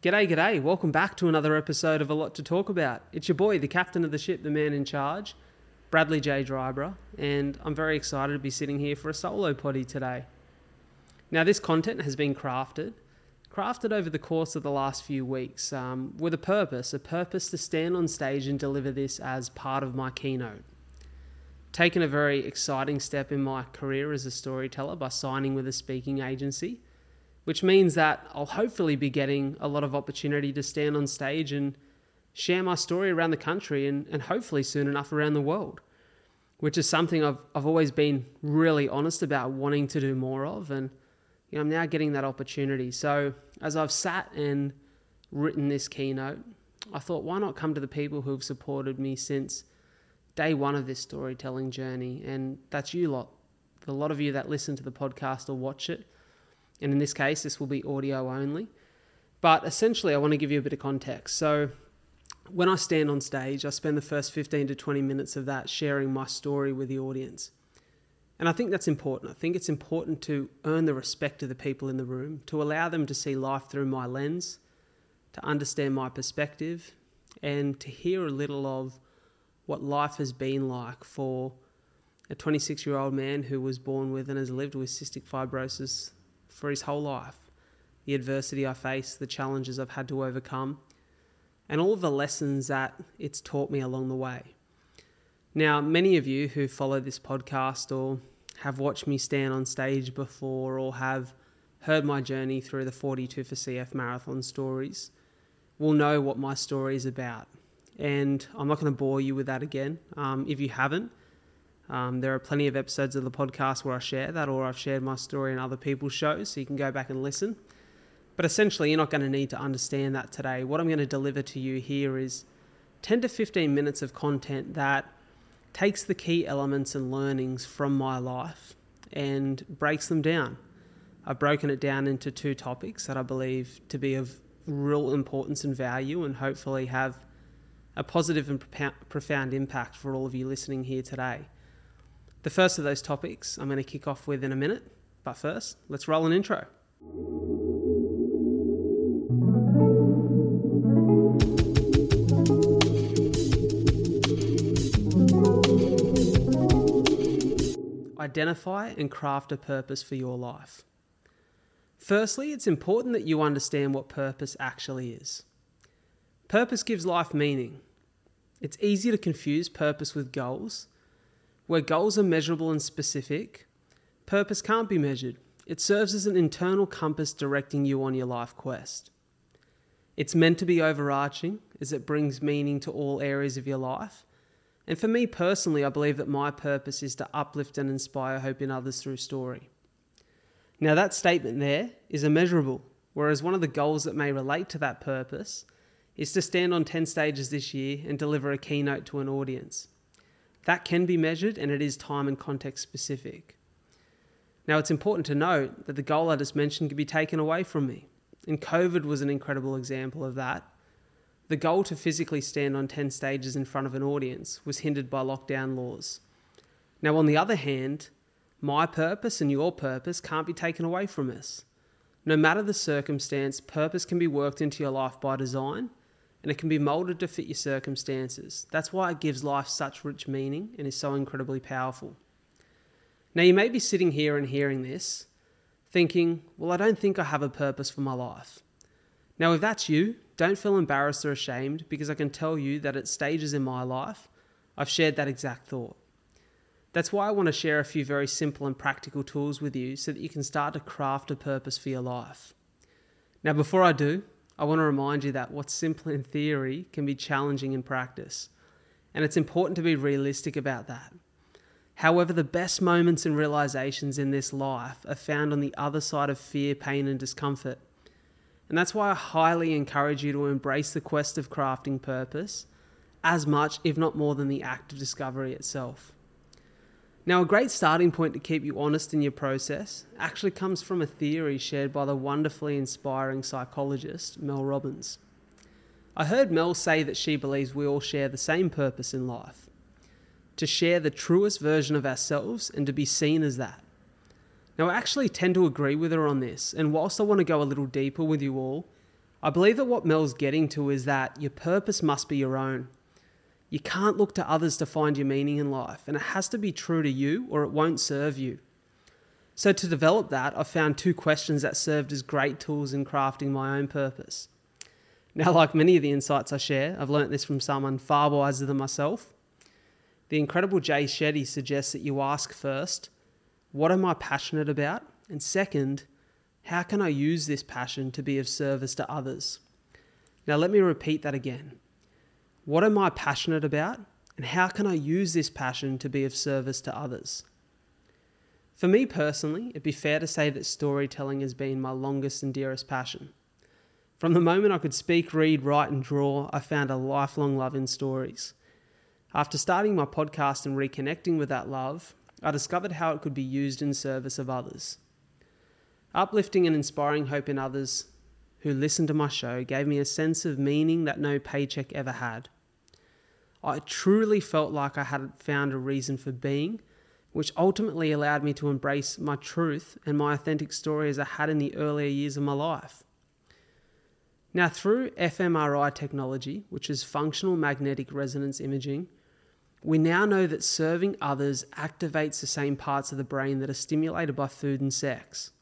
G'day, g'day. Welcome back to another episode of A Lot to Talk About. It's your boy, the captain of the ship, the man in charge, Bradley J. Dryburgh, and I'm very excited to be sitting here for a solo potty today. Now, this content has been crafted, crafted over the course of the last few weeks um, with a purpose, a purpose to stand on stage and deliver this as part of my keynote. Taken a very exciting step in my career as a storyteller by signing with a speaking agency which means that I'll hopefully be getting a lot of opportunity to stand on stage and share my story around the country and, and hopefully soon enough around the world, which is something I've, I've always been really honest about wanting to do more of. And you know, I'm now getting that opportunity. So as I've sat and written this keynote, I thought, why not come to the people who've supported me since day one of this storytelling journey? And that's you lot. A lot of you that listen to the podcast or watch it and in this case, this will be audio only. But essentially, I want to give you a bit of context. So, when I stand on stage, I spend the first 15 to 20 minutes of that sharing my story with the audience. And I think that's important. I think it's important to earn the respect of the people in the room, to allow them to see life through my lens, to understand my perspective, and to hear a little of what life has been like for a 26 year old man who was born with and has lived with cystic fibrosis for his whole life. The adversity I face, the challenges I've had to overcome, and all of the lessons that it's taught me along the way. Now, many of you who follow this podcast or have watched me stand on stage before or have heard my journey through the 42 for CF marathon stories will know what my story is about. And I'm not going to bore you with that again. Um, if you haven't, um, there are plenty of episodes of the podcast where I share that, or I've shared my story in other people's shows, so you can go back and listen. But essentially, you're not going to need to understand that today. What I'm going to deliver to you here is 10 to 15 minutes of content that takes the key elements and learnings from my life and breaks them down. I've broken it down into two topics that I believe to be of real importance and value, and hopefully have a positive and profound impact for all of you listening here today. The first of those topics I'm going to kick off with in a minute, but first, let's roll an intro. Identify and craft a purpose for your life. Firstly, it's important that you understand what purpose actually is. Purpose gives life meaning. It's easy to confuse purpose with goals where goals are measurable and specific, purpose can't be measured. It serves as an internal compass directing you on your life quest. It's meant to be overarching as it brings meaning to all areas of your life. And for me personally, I believe that my purpose is to uplift and inspire hope in others through story. Now, that statement there is immeasurable, whereas one of the goals that may relate to that purpose is to stand on 10 stages this year and deliver a keynote to an audience. That can be measured and it is time and context specific. Now, it's important to note that the goal I just mentioned can be taken away from me. And COVID was an incredible example of that. The goal to physically stand on 10 stages in front of an audience was hindered by lockdown laws. Now, on the other hand, my purpose and your purpose can't be taken away from us. No matter the circumstance, purpose can be worked into your life by design and it can be molded to fit your circumstances. That's why it gives life such rich meaning and is so incredibly powerful. Now, you may be sitting here and hearing this, thinking, well, I don't think I have a purpose for my life. Now, if that's you, don't feel embarrassed or ashamed because I can tell you that at stages in my life, I've shared that exact thought. That's why I want to share a few very simple and practical tools with you so that you can start to craft a purpose for your life. Now, before I do, I want to remind you that what's simple in theory can be challenging in practice, and it's important to be realistic about that. However, the best moments and realizations in this life are found on the other side of fear, pain, and discomfort. And that's why I highly encourage you to embrace the quest of crafting purpose as much, if not more, than the act of discovery itself. Now, a great starting point to keep you honest in your process actually comes from a theory shared by the wonderfully inspiring psychologist Mel Robbins. I heard Mel say that she believes we all share the same purpose in life to share the truest version of ourselves and to be seen as that. Now, I actually tend to agree with her on this, and whilst I want to go a little deeper with you all, I believe that what Mel's getting to is that your purpose must be your own. You can't look to others to find your meaning in life, and it has to be true to you or it won't serve you. So, to develop that, I found two questions that served as great tools in crafting my own purpose. Now, like many of the insights I share, I've learnt this from someone far wiser than myself. The incredible Jay Shetty suggests that you ask first, What am I passionate about? And second, How can I use this passion to be of service to others? Now, let me repeat that again. What am I passionate about? And how can I use this passion to be of service to others? For me personally, it'd be fair to say that storytelling has been my longest and dearest passion. From the moment I could speak, read, write, and draw, I found a lifelong love in stories. After starting my podcast and reconnecting with that love, I discovered how it could be used in service of others. Uplifting and inspiring hope in others who listened to my show gave me a sense of meaning that no paycheck ever had. I truly felt like I had found a reason for being, which ultimately allowed me to embrace my truth and my authentic story as I had in the earlier years of my life. Now, through fMRI technology, which is functional magnetic resonance imaging, we now know that serving others activates the same parts of the brain that are stimulated by food and sex.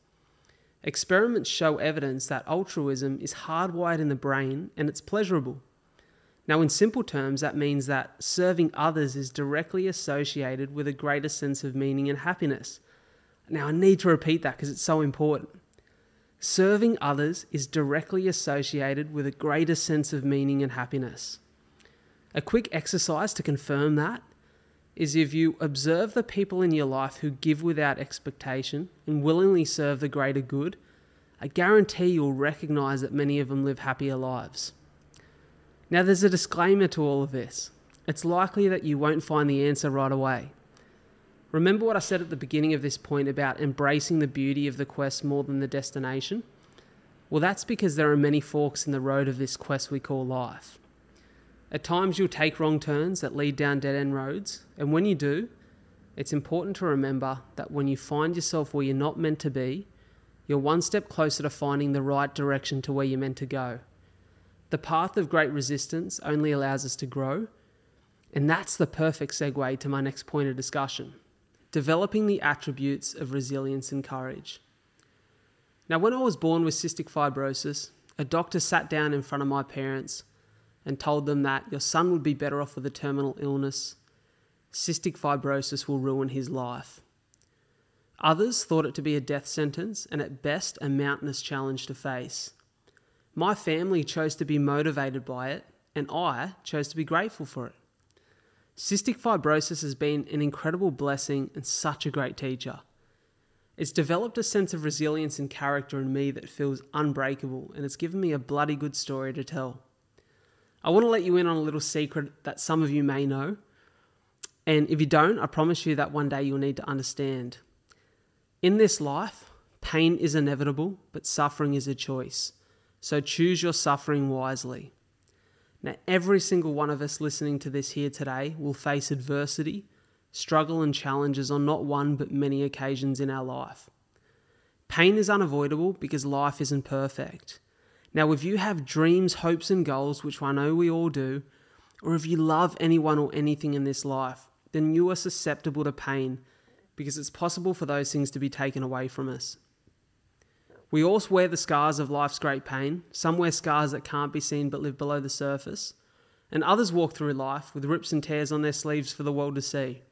Experiments show evidence that altruism is hardwired in the brain and it's pleasurable. Now, in simple terms, that means that serving others is directly associated with a greater sense of meaning and happiness. Now, I need to repeat that because it's so important. Serving others is directly associated with a greater sense of meaning and happiness. A quick exercise to confirm that is if you observe the people in your life who give without expectation and willingly serve the greater good, I guarantee you'll recognize that many of them live happier lives. Now, there's a disclaimer to all of this. It's likely that you won't find the answer right away. Remember what I said at the beginning of this point about embracing the beauty of the quest more than the destination? Well, that's because there are many forks in the road of this quest we call life. At times, you'll take wrong turns that lead down dead end roads, and when you do, it's important to remember that when you find yourself where you're not meant to be, you're one step closer to finding the right direction to where you're meant to go. The path of great resistance only allows us to grow. And that's the perfect segue to my next point of discussion developing the attributes of resilience and courage. Now, when I was born with cystic fibrosis, a doctor sat down in front of my parents and told them that your son would be better off with a terminal illness. Cystic fibrosis will ruin his life. Others thought it to be a death sentence and at best a mountainous challenge to face. My family chose to be motivated by it, and I chose to be grateful for it. Cystic fibrosis has been an incredible blessing and such a great teacher. It's developed a sense of resilience and character in me that feels unbreakable, and it's given me a bloody good story to tell. I want to let you in on a little secret that some of you may know. And if you don't, I promise you that one day you'll need to understand. In this life, pain is inevitable, but suffering is a choice. So choose your suffering wisely. Now, every single one of us listening to this here today will face adversity, struggle, and challenges on not one but many occasions in our life. Pain is unavoidable because life isn't perfect. Now, if you have dreams, hopes, and goals, which I know we all do, or if you love anyone or anything in this life, then you are susceptible to pain because it's possible for those things to be taken away from us. We all wear the scars of life's great pain. Some wear scars that can't be seen but live below the surface. And others walk through life with rips and tears on their sleeves for the world to see.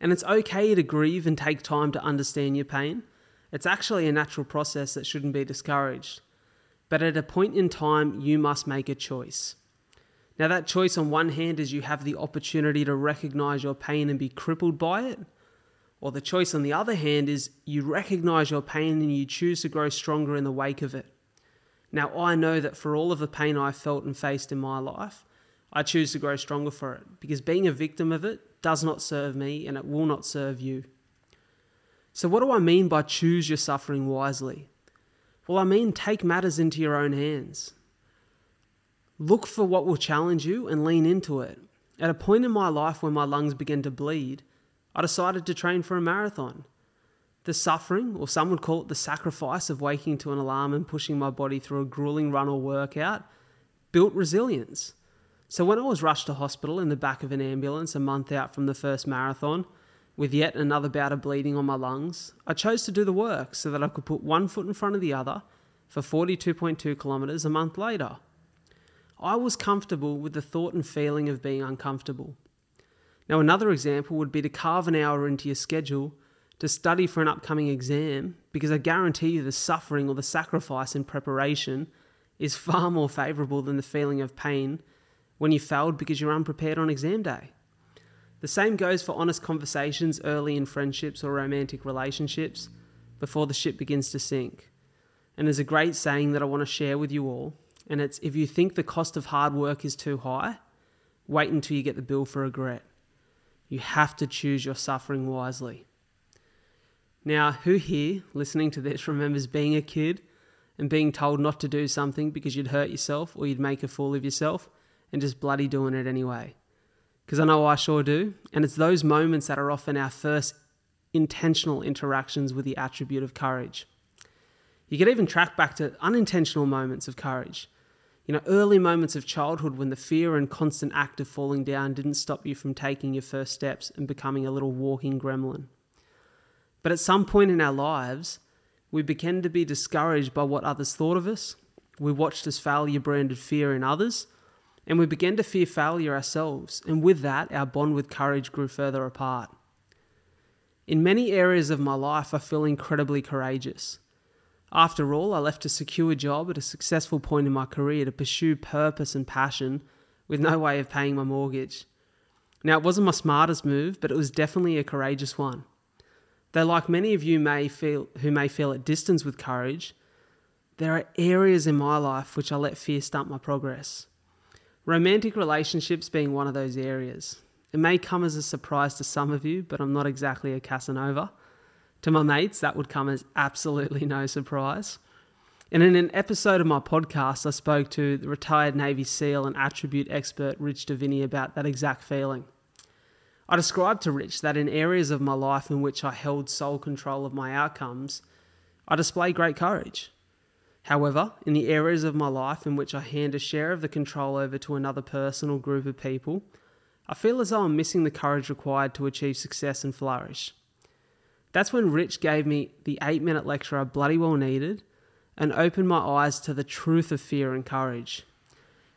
And it's okay to grieve and take time to understand your pain. It's actually a natural process that shouldn't be discouraged. But at a point in time, you must make a choice. Now, that choice, on one hand, is you have the opportunity to recognize your pain and be crippled by it, or the choice, on the other hand, is you recognize your pain and you choose to grow stronger in the wake of it. Now, I know that for all of the pain I felt and faced in my life, I choose to grow stronger for it because being a victim of it does not serve me and it will not serve you. So, what do I mean by choose your suffering wisely? Well, I mean take matters into your own hands. Look for what will challenge you and lean into it. At a point in my life when my lungs began to bleed, I decided to train for a marathon. The suffering, or some would call it the sacrifice of waking to an alarm and pushing my body through a grueling run or workout, built resilience. So when I was rushed to hospital in the back of an ambulance a month out from the first marathon, with yet another bout of bleeding on my lungs, I chose to do the work so that I could put one foot in front of the other for 42.2 kilometres a month later. I was comfortable with the thought and feeling of being uncomfortable. Now, another example would be to carve an hour into your schedule to study for an upcoming exam because I guarantee you the suffering or the sacrifice in preparation is far more favourable than the feeling of pain when you failed because you're unprepared on exam day. The same goes for honest conversations early in friendships or romantic relationships before the ship begins to sink. And there's a great saying that I want to share with you all, and it's if you think the cost of hard work is too high, wait until you get the bill for regret. You have to choose your suffering wisely. Now, who here listening to this remembers being a kid and being told not to do something because you'd hurt yourself or you'd make a fool of yourself and just bloody doing it anyway? Because I know I sure do. And it's those moments that are often our first intentional interactions with the attribute of courage. You could even track back to unintentional moments of courage. You know, early moments of childhood when the fear and constant act of falling down didn't stop you from taking your first steps and becoming a little walking gremlin. But at some point in our lives, we began to be discouraged by what others thought of us. We watched as failure branded fear in others, and we began to fear failure ourselves. And with that, our bond with courage grew further apart. In many areas of my life, I feel incredibly courageous. After all, I left a secure job at a successful point in my career to pursue purpose and passion with no way of paying my mortgage. Now, it wasn't my smartest move, but it was definitely a courageous one. Though, like many of you may feel who may feel at distance with courage, there are areas in my life which I let fear stunt my progress. Romantic relationships being one of those areas. It may come as a surprise to some of you, but I'm not exactly a Casanova. To my mates, that would come as absolutely no surprise. And in an episode of my podcast, I spoke to the retired Navy SEAL and attribute expert Rich Diviney about that exact feeling. I described to Rich that in areas of my life in which I held sole control of my outcomes, I display great courage. However, in the areas of my life in which I hand a share of the control over to another person or group of people, I feel as though I'm missing the courage required to achieve success and flourish. That's when Rich gave me the eight minute lecture I bloody well needed and opened my eyes to the truth of fear and courage.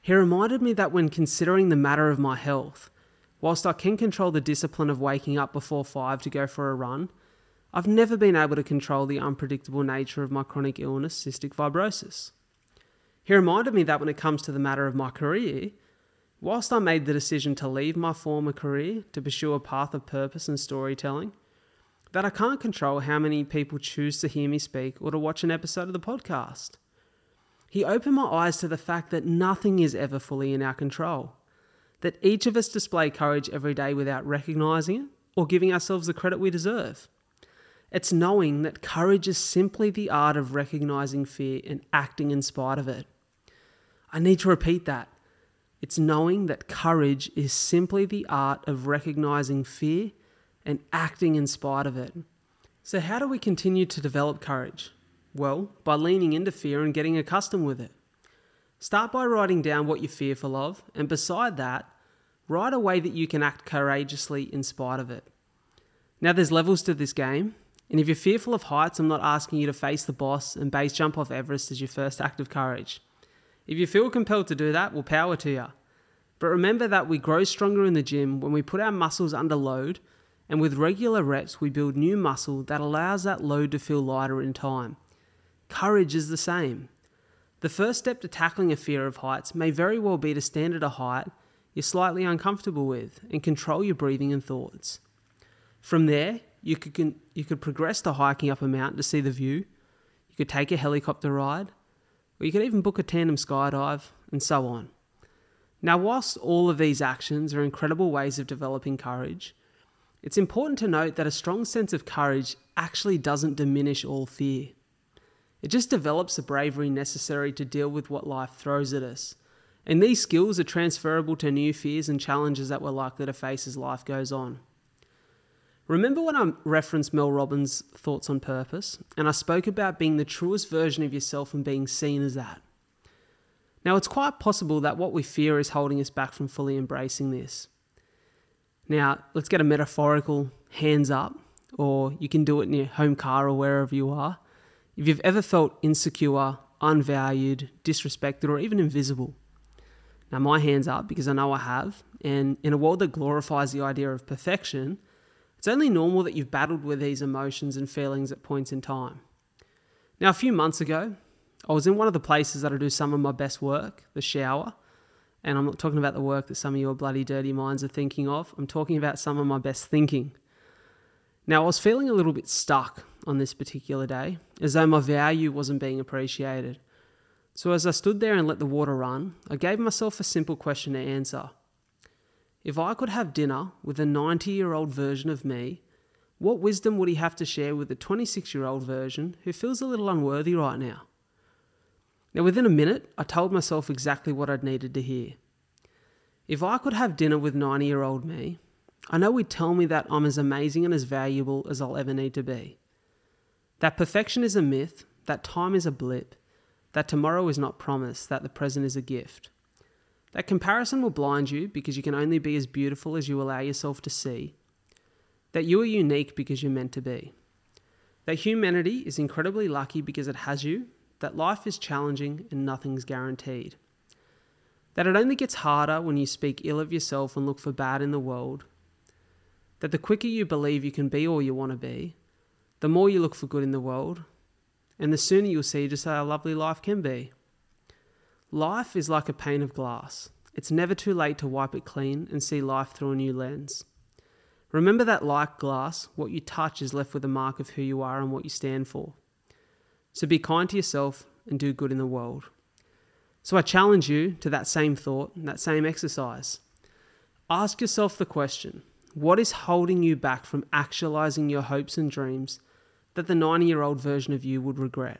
He reminded me that when considering the matter of my health, Whilst I can control the discipline of waking up before 5 to go for a run, I've never been able to control the unpredictable nature of my chronic illness, cystic fibrosis. He reminded me that when it comes to the matter of my career, whilst I made the decision to leave my former career to pursue a path of purpose and storytelling, that I can't control how many people choose to hear me speak or to watch an episode of the podcast. He opened my eyes to the fact that nothing is ever fully in our control that each of us display courage every day without recognizing it or giving ourselves the credit we deserve. It's knowing that courage is simply the art of recognizing fear and acting in spite of it. I need to repeat that. It's knowing that courage is simply the art of recognizing fear and acting in spite of it. So, how do we continue to develop courage? Well, by leaning into fear and getting accustomed with it. Start by writing down what you're fearful of, and beside that, write a way that you can act courageously in spite of it. Now, there's levels to this game, and if you're fearful of heights, I'm not asking you to face the boss and base jump off Everest as your first act of courage. If you feel compelled to do that, well, power to you. But remember that we grow stronger in the gym when we put our muscles under load, and with regular reps, we build new muscle that allows that load to feel lighter in time. Courage is the same. The first step to tackling a fear of heights may very well be to stand at a height you're slightly uncomfortable with and control your breathing and thoughts. From there, you could, you could progress to hiking up a mountain to see the view, you could take a helicopter ride, or you could even book a tandem skydive, and so on. Now, whilst all of these actions are incredible ways of developing courage, it's important to note that a strong sense of courage actually doesn't diminish all fear. It just develops the bravery necessary to deal with what life throws at us and these skills are transferable to new fears and challenges that we're likely to face as life goes on. Remember when I referenced Mel Robbins' thoughts on purpose, and I spoke about being the truest version of yourself and being seen as that? Now, it's quite possible that what we fear is holding us back from fully embracing this. Now, let's get a metaphorical hands up, or you can do it in your home car or wherever you are. If you've ever felt insecure, unvalued, disrespected, or even invisible, now my hands up because I know I have. And in a world that glorifies the idea of perfection, it's only normal that you've battled with these emotions and feelings at points in time. Now, a few months ago, I was in one of the places that I do some of my best work, the shower. And I'm not talking about the work that some of your bloody dirty minds are thinking of. I'm talking about some of my best thinking. Now, I was feeling a little bit stuck on this particular day, as though my value wasn't being appreciated. So, as I stood there and let the water run, I gave myself a simple question to answer. If I could have dinner with a 90 year old version of me, what wisdom would he have to share with the 26 year old version who feels a little unworthy right now? Now, within a minute, I told myself exactly what I'd needed to hear. If I could have dinner with 90 year old me, I know he'd tell me that I'm as amazing and as valuable as I'll ever need to be. That perfection is a myth, that time is a blip, that tomorrow is not promised, that the present is a gift. That comparison will blind you because you can only be as beautiful as you allow yourself to see. That you are unique because you're meant to be. That humanity is incredibly lucky because it has you. That life is challenging and nothing's guaranteed. That it only gets harder when you speak ill of yourself and look for bad in the world. That the quicker you believe you can be all you want to be, the more you look for good in the world, and the sooner you'll see just how lovely life can be. Life is like a pane of glass. It's never too late to wipe it clean and see life through a new lens. Remember that, like glass, what you touch is left with a mark of who you are and what you stand for. So be kind to yourself and do good in the world. So I challenge you to that same thought, that same exercise. Ask yourself the question what is holding you back from actualizing your hopes and dreams that the 90 year old version of you would regret?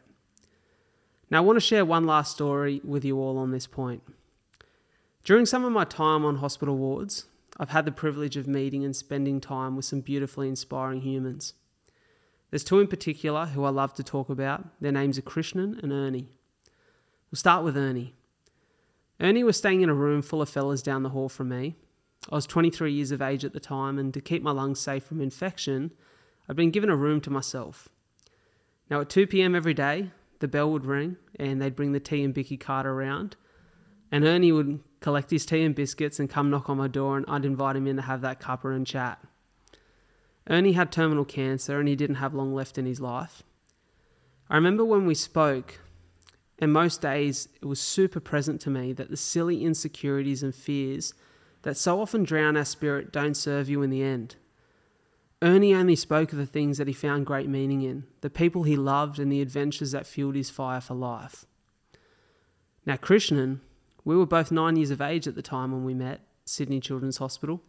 Now, I want to share one last story with you all on this point. During some of my time on hospital wards, I've had the privilege of meeting and spending time with some beautifully inspiring humans. There's two in particular who I love to talk about. Their names are Krishnan and Ernie. We'll start with Ernie. Ernie was staying in a room full of fellas down the hall from me. I was 23 years of age at the time, and to keep my lungs safe from infection, I'd been given a room to myself. Now, at 2 pm every day, the bell would ring and they'd bring the tea and bicky cart around. And Ernie would collect his tea and biscuits and come knock on my door, and I'd invite him in to have that cuppa and chat. Ernie had terminal cancer and he didn't have long left in his life. I remember when we spoke, and most days it was super present to me that the silly insecurities and fears that so often drown our spirit don't serve you in the end. Ernie only spoke of the things that he found great meaning in, the people he loved, and the adventures that fueled his fire for life. Now, Krishnan, we were both nine years of age at the time when we met, Sydney Children's Hospital.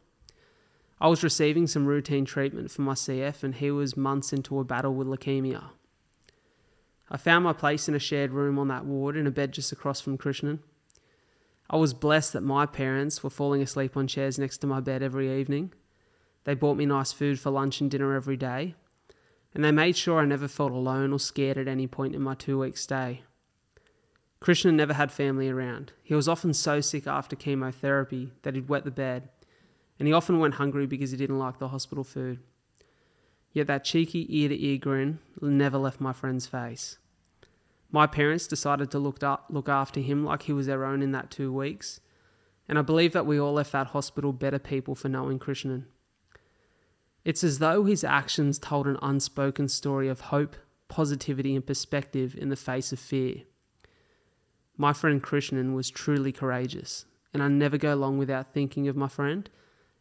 I was receiving some routine treatment for my CF, and he was months into a battle with leukemia. I found my place in a shared room on that ward in a bed just across from Krishnan. I was blessed that my parents were falling asleep on chairs next to my bed every evening. They bought me nice food for lunch and dinner every day, and they made sure I never felt alone or scared at any point in my two week stay. Krishnan never had family around. He was often so sick after chemotherapy that he'd wet the bed, and he often went hungry because he didn't like the hospital food. Yet that cheeky ear to ear grin never left my friend's face. My parents decided to look, up, look after him like he was their own in that two weeks, and I believe that we all left that hospital better people for knowing Krishnan. It's as though his actions told an unspoken story of hope, positivity, and perspective in the face of fear. My friend Krishnan was truly courageous, and I never go long without thinking of my friend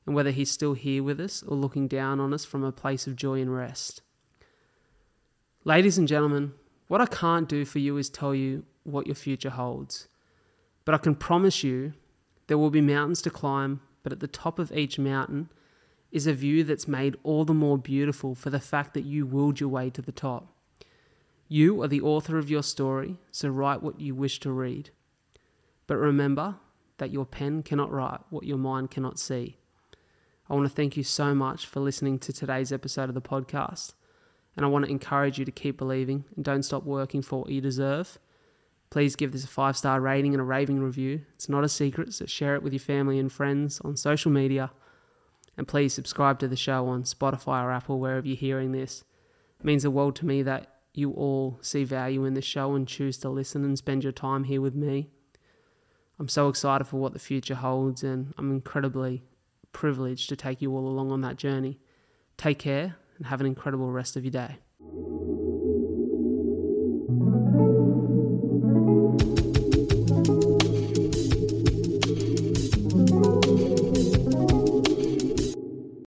and whether he's still here with us or looking down on us from a place of joy and rest. Ladies and gentlemen, what I can't do for you is tell you what your future holds. But I can promise you there will be mountains to climb, but at the top of each mountain is a view that's made all the more beautiful for the fact that you willed your way to the top. You are the author of your story, so write what you wish to read. But remember that your pen cannot write what your mind cannot see. I want to thank you so much for listening to today's episode of the podcast. And I want to encourage you to keep believing and don't stop working for what you deserve. Please give this a five star rating and a raving review. It's not a secret, so share it with your family and friends on social media. And please subscribe to the show on Spotify or Apple, wherever you're hearing this. It means the world to me that you all see value in the show and choose to listen and spend your time here with me. I'm so excited for what the future holds, and I'm incredibly privileged to take you all along on that journey. Take care and have an incredible rest of your day.